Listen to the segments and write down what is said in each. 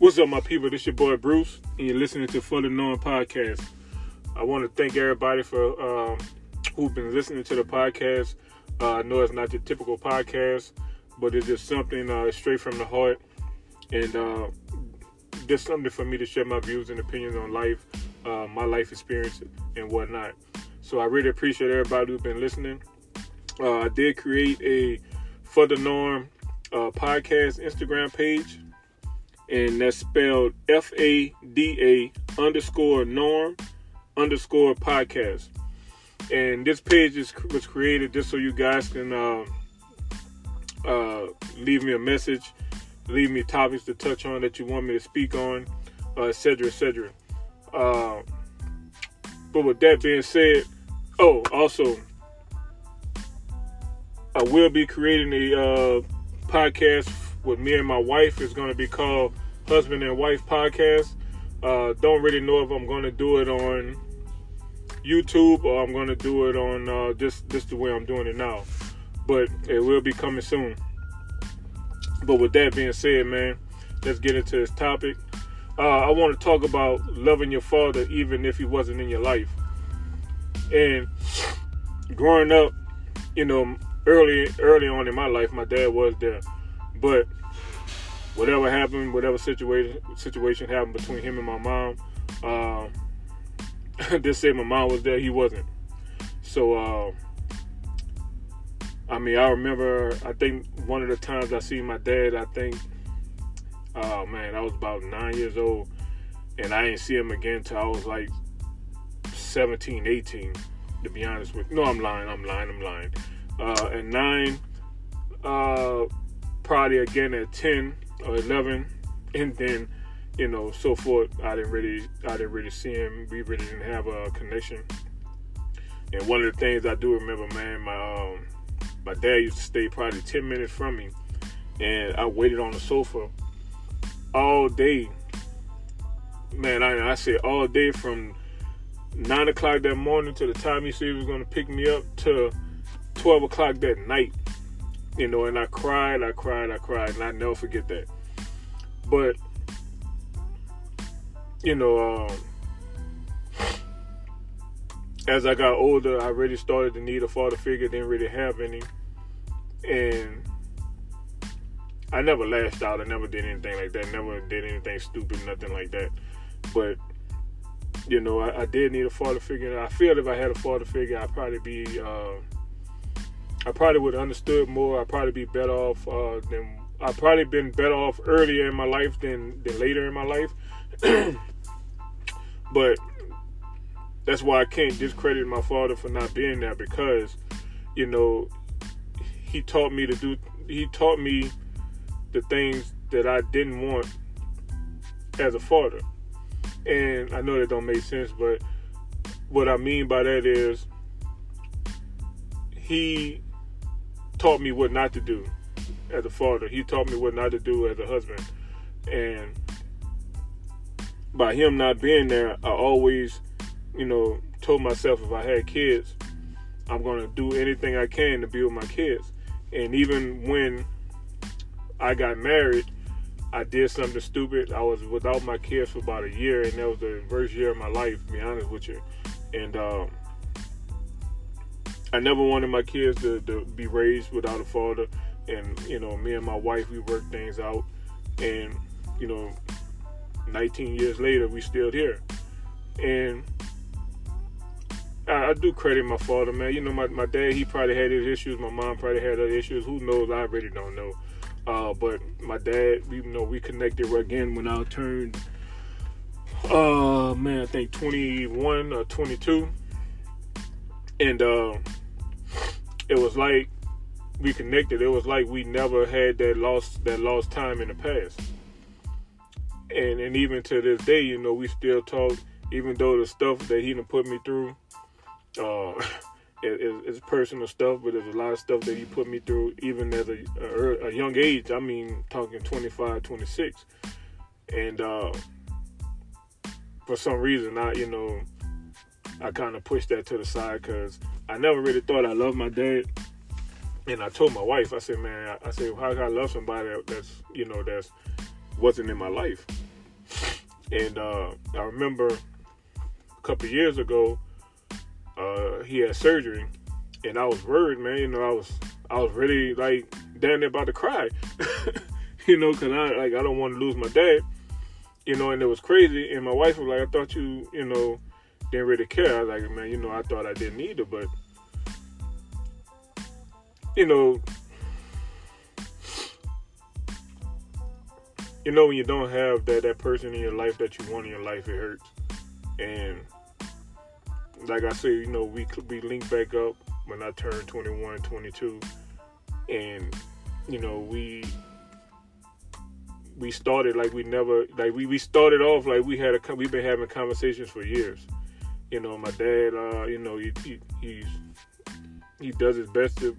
What's up, my people? This is your boy Bruce, and you're listening to For the Podcast. I want to thank everybody for um, who've been listening to the podcast. Uh, I know it's not your typical podcast, but it's just something uh, straight from the heart, and uh, just something for me to share my views and opinions on life, uh, my life experience, and whatnot. So I really appreciate everybody who's been listening. Uh, I did create a For the Norm podcast Instagram page and that's spelled F A D A underscore norm underscore podcast. And this page is, was created just so you guys can uh, uh, leave me a message, leave me topics to touch on that you want me to speak on, uh, etc. etc. Uh, but with that being said, oh, also, I will be creating a uh, podcast with me and my wife. It's going to be called husband and wife podcast. Uh, don't really know if I'm going to do it on YouTube or I'm going to do it on uh, just just the way I'm doing it now. But it will be coming soon. But with that being said, man, let's get into this topic. Uh, I want to talk about loving your father even if he wasn't in your life. And growing up, you know, early early on in my life, my dad was there, but whatever happened, whatever situation situation happened between him and my mom, uh, just say my mom was there, he wasn't. So, uh, I mean, I remember, I think one of the times I see my dad, I think, oh man, I was about nine years old, and I didn't see him again until I was like 17, 18, to be honest with you. No, I'm lying, I'm lying, I'm lying. Uh, at nine, uh, probably again at 10, or 11, and then you know so forth. I didn't really I didn't really see him. We really didn't have a connection. And one of the things I do remember, man, my um, my dad used to stay probably 10 minutes from me, and I waited on the sofa all day. Man, I, I said all day from nine o'clock that morning to the time he said he was going to pick me up to 12 o'clock that night you know, and I cried, I cried, I cried, and I never forget that. But, you know, um, as I got older, I really started to need a father figure, didn't really have any. And I never lashed out, I never did anything like that, never did anything stupid, nothing like that. But, you know, I, I did need a father figure. And I feel if I had a father figure, I'd probably be. Uh, I probably would have understood more. I'd probably be better off uh, than I've probably been better off earlier in my life than than later in my life. but that's why I can't discredit my father for not being there because, you know, he taught me to do. He taught me the things that I didn't want as a father, and I know that don't make sense, but what I mean by that is he taught me what not to do as a father. He taught me what not to do as a husband. And by him not being there, I always, you know, told myself if I had kids, I'm going to do anything I can to be with my kids. And even when I got married, I did something stupid. I was without my kids for about a year, and that was the worst year of my life, to be honest with you. And um, I never wanted my kids to, to be raised without a father. And, you know, me and my wife, we worked things out. And, you know, 19 years later, we still here. And I, I, do credit my father, man. You know, my, my dad, he probably had his issues. My mom probably had other issues. Who knows? I really don't know. Uh, but my dad, you know, we connected again when I turned, uh, man, I think 21 or 22. And, uh, it was like we connected. It was like we never had that lost that lost time in the past. And and even to this day, you know, we still talk. Even though the stuff that he done put me through, uh, it, it's personal stuff, but there's a lot of stuff that he put me through, even at a, a, a young age. I mean, talking 25, 26, and uh, for some reason, I you know, I kind of pushed that to the side because I never really thought I loved my dad. And I told my wife, I said, man, I said, how can I love somebody that's, you know, that's wasn't in my life? And uh, I remember a couple years ago, uh, he had surgery, and I was worried, man. You know, I was I was really like there about to cry, you know, because I like I don't want to lose my dad, you know. And it was crazy. And my wife was like, "I thought you, you know, didn't really care." I was like, "Man, you know, I thought I didn't either, but." You know, you know when you don't have that that person in your life that you want in your life, it hurts. And like I said, you know, we could we link back up when I turned 21, 22, and you know we we started like we never like we, we started off like we had a we've been having conversations for years. You know, my dad, uh, you know, he, he he's he does his best to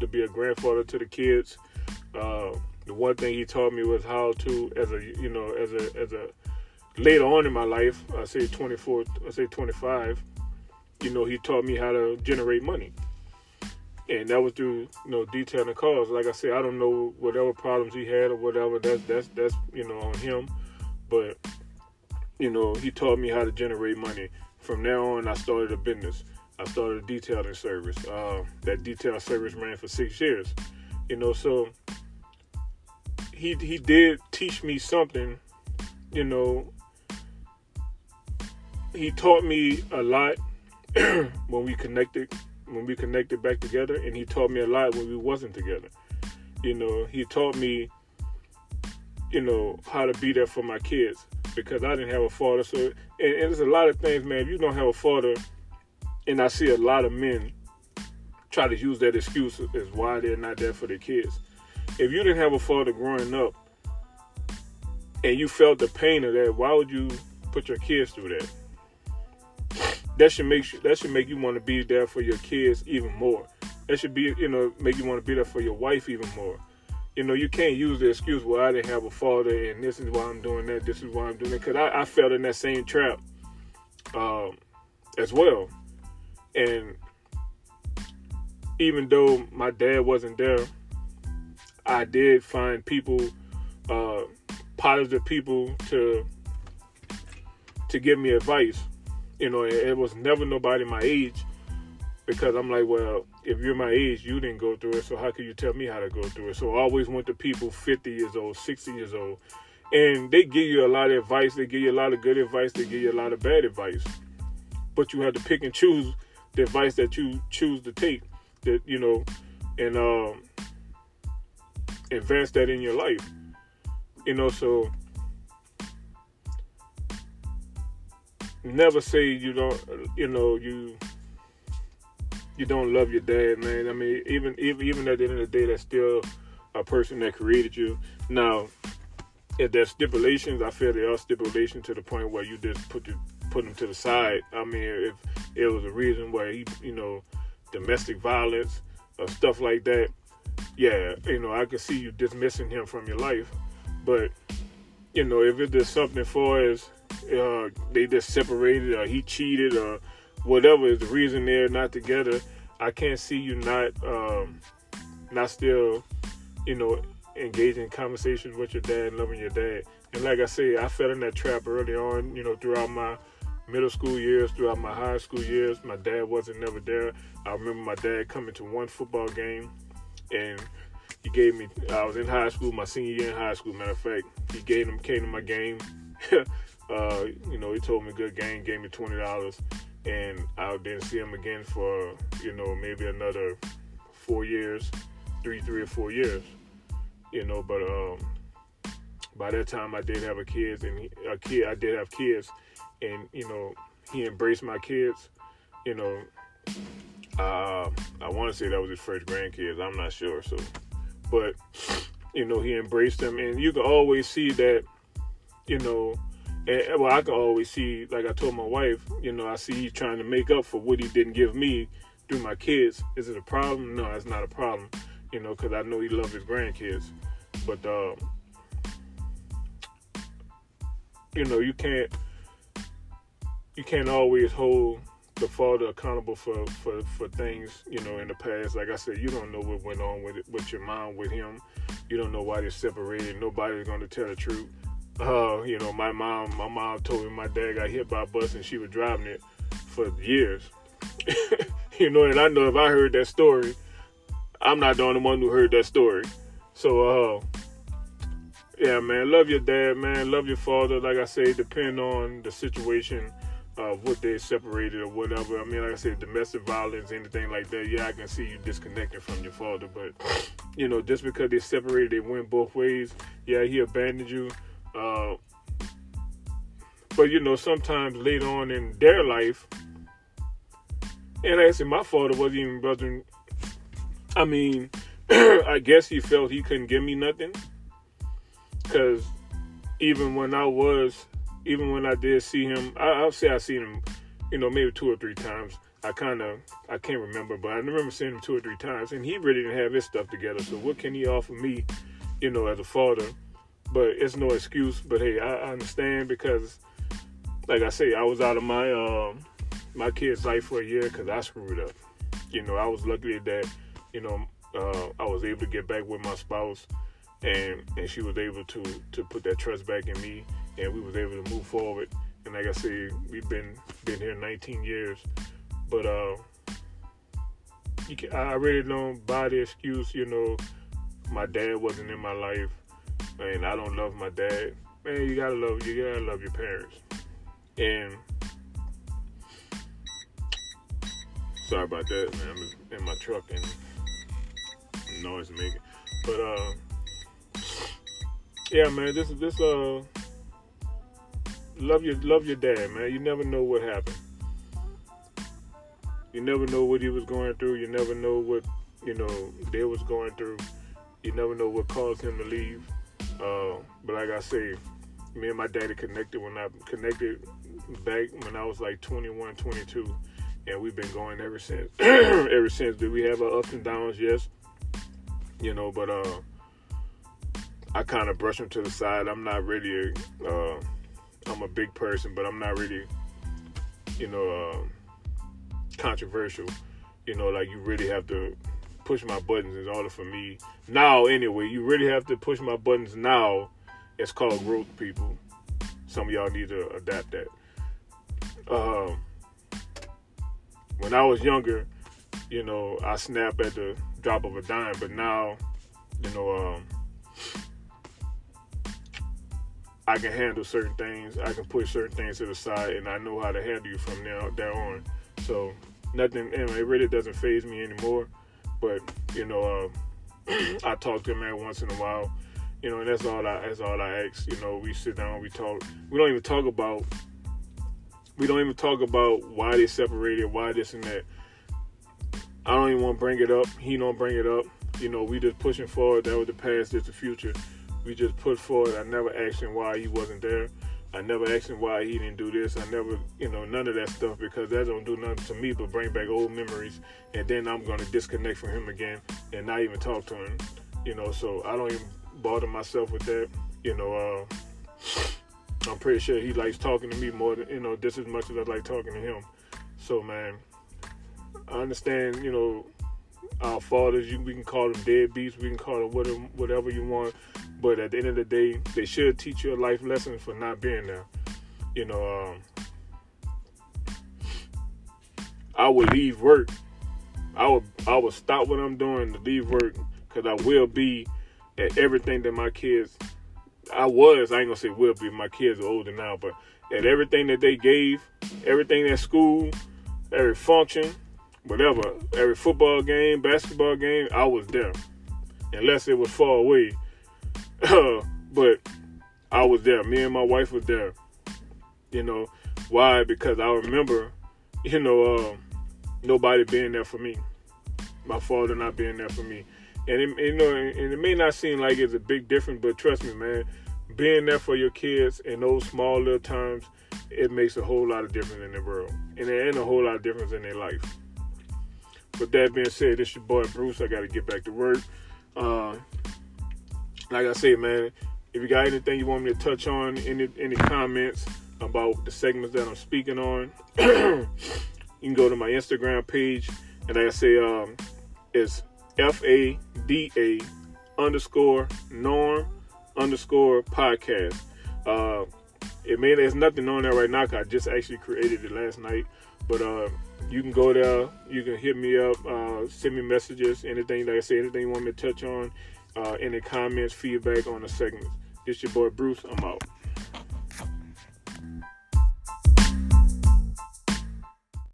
to be a grandfather to the kids. Uh, the one thing he taught me was how to, as a you know, as a as a later on in my life, I say 24, I say 25. You know, he taught me how to generate money, and that was through you know detailing cars. Like I said, I don't know whatever problems he had or whatever. That's that's that's you know on him, but you know he taught me how to generate money. From now on, I started a business. I started a detailing service. Uh, that detail service ran for six years. You know, so he he did teach me something, you know. He taught me a lot when we connected when we connected back together and he taught me a lot when we wasn't together. You know, he taught me you know how to be there for my kids because I didn't have a father. So and, and there's a lot of things, man. If you don't have a father, and I see a lot of men try to use that excuse as why they're not there for their kids if you didn't have a father growing up and you felt the pain of that, why would you put your kids through that? That should make you, that should make you want to be there for your kids even more. That should be you know make you want to be there for your wife even more. You know you can't use the excuse well I didn't have a father and this is why I'm doing that. This is why I'm doing it because I, I fell in that same trap um, as well. And even though my dad wasn't there I did find people, uh, positive people to to give me advice. You know, it, was never nobody my age because I'm like, well, if you're my age, you didn't go through it, so how can you tell me how to go through it? So I always went to people 50 years old, 60 years old, and they give you a lot of advice. They give you a lot of good advice. They give you a lot of bad advice, but you have to pick and choose the advice that you choose to take. That you know, and um, invest that in your life. You know, so never say you don't you know you you don't love your dad man i mean even even even at the end of the day that's still a person that created you now if there's stipulations i feel there are stipulations to the point where you just put the, put them to the side i mean if it was a reason where he you know domestic violence or stuff like that yeah, you know, I could see you dismissing him from your life. But, you know, if it's just something for as uh, they just separated or he cheated or whatever is the reason they're not together, I can't see you not um, not still, you know, engaging in conversations with your dad, and loving your dad. And like I say, I fell in that trap early on, you know, throughout my middle school years, throughout my high school years. My dad wasn't never there. I remember my dad coming to one football game and he gave me. I was in high school, my senior year in high school. Matter of fact, he gave him came to my game. uh, you know, he told me good game, gave me twenty dollars, and I didn't see him again for you know maybe another four years, three, three or four years. You know, but um, by that time I did have a kids and he, a kid. I did have kids, and you know he embraced my kids. You know, uh, I want to say that was his first grandkids. I'm not sure. So, but you know, he embraced them, and you can always see that. You know, and, well, I can always see, like I told my wife, you know, I see he's trying to make up for what he didn't give me through my kids. Is it a problem? No, it's not a problem. You know, because I know he loves his grandkids, but um, you know, you can't you can't always hold the father accountable for, for, for things, you know, in the past. Like I said, you don't know what went on with it, with your mom, with him. You don't know why they're separated. Nobody's going to tell the truth. Uh, you know, my mom, my mom told me my dad got hit by a bus and she was driving it for years. you know, and I know if I heard that story, I'm not the only one who heard that story. So, uh, yeah, man, love your dad, man, love your father. Like I say, depend on the situation of what they separated or whatever. I mean, like I said, domestic violence, anything like that. Yeah, I can see you disconnected from your father, but you know, just because they separated, they went both ways. Yeah, he abandoned you. Uh, but you know, sometimes later on in their life, and like I said, my father wasn't even bothering. I mean, I guess he felt he couldn't give me nothing because even when I was, even when I did see him, I, I'll say I seen him, you know, maybe two or three times. I kind of, I can't remember, but I remember seeing him two or three times, and he really didn't have his stuff together. So what can he offer me, you know, as a father? But it's no excuse. But hey, I, I understand because, like I say, I was out of my um, my kid's life for a year because I screwed up. You know, I was lucky that, you know, uh, I was able to get back with my spouse and and she was able to to put that trust back in me, and we was able to move forward. And like I said, we've been been here 19 years, but uh, you can, I really don't buy the excuse. You know, my dad wasn't in my life, and I don't love my dad. Man, you gotta love you gotta love your parents. And sorry about that, man. I'm in my truck and noise making, but uh yeah, man, this is this uh love your love your dad, man. You never know what happened. You never know what he was going through. You never know what you know they was going through. You never know what caused him to leave. Uh, but like I say, me and my daddy connected when I connected back when I was like 21, 22, and we've been going ever since. ever since. Do we have our ups and downs? Yes. You know, but uh I kind of brush them to the side. I'm not really, a, uh, I'm a big person, but I'm not really, you know, uh, controversial. You know, like you really have to push my buttons in order for me now. Anyway, you really have to push my buttons now. It's called growth, people. Some of y'all need to adapt that. Um, when I was younger, you know, I snap at the drop of a dime, but now, you know, um, I can handle certain things. I can push certain things to the side, and I know how to handle you from now there on. So nothing, you it really doesn't phase me anymore. But you know, uh, I talk to him every once in a while. You know, and that's all I that's all I ask. You know, we sit down, we talk. We don't even talk about. We don't even talk about why they separated, why this and that. I don't even want to bring it up. He don't bring it up. You know, we just pushing forward. That was the past. It's the future we just put forward. I never asked him why he wasn't there. I never asked him why he didn't do this. I never, you know, none of that stuff because that don't do nothing to me but bring back old memories. And then I'm gonna disconnect from him again and not even talk to him. You know, so I don't even bother myself with that. You know, uh, I'm pretty sure he likes talking to me more than you know, just as much as I like talking to him. So man, I understand, you know, our fathers, you, we can call them deadbeats, we can call them whatever, whatever you want. But at the end of the day, they should teach you a life lesson for not being there. You know, um, I would leave work. I would I would stop what I'm doing to leave work because I will be at everything that my kids. I was. I ain't gonna say will be. My kids are older now, but at everything that they gave, everything at school, every function, whatever, every football game, basketball game, I was there. Unless it was far away. but I was there. Me and my wife was there. You know, why? Because I remember, you know, uh, nobody being there for me. My father not being there for me. And it, you know, and it may not seem like it's a big difference, but trust me, man, being there for your kids in those small little times, it makes a whole lot of difference in the world, and it ain't a whole lot of difference in their life. With that being said, this your boy Bruce. I got to get back to work. Uh, like I said, man, if you got anything you want me to touch on any any comments about the segments that I'm speaking on, you can go to my Instagram page. And like I say, um, it's F A D A underscore norm underscore podcast. Uh, it may there's nothing on there right now I just actually created it last night. But uh, you can go there, you can hit me up, uh, send me messages, anything like I say, anything you want me to touch on uh, any comments, feedback on the segments. This your boy Bruce. I'm out.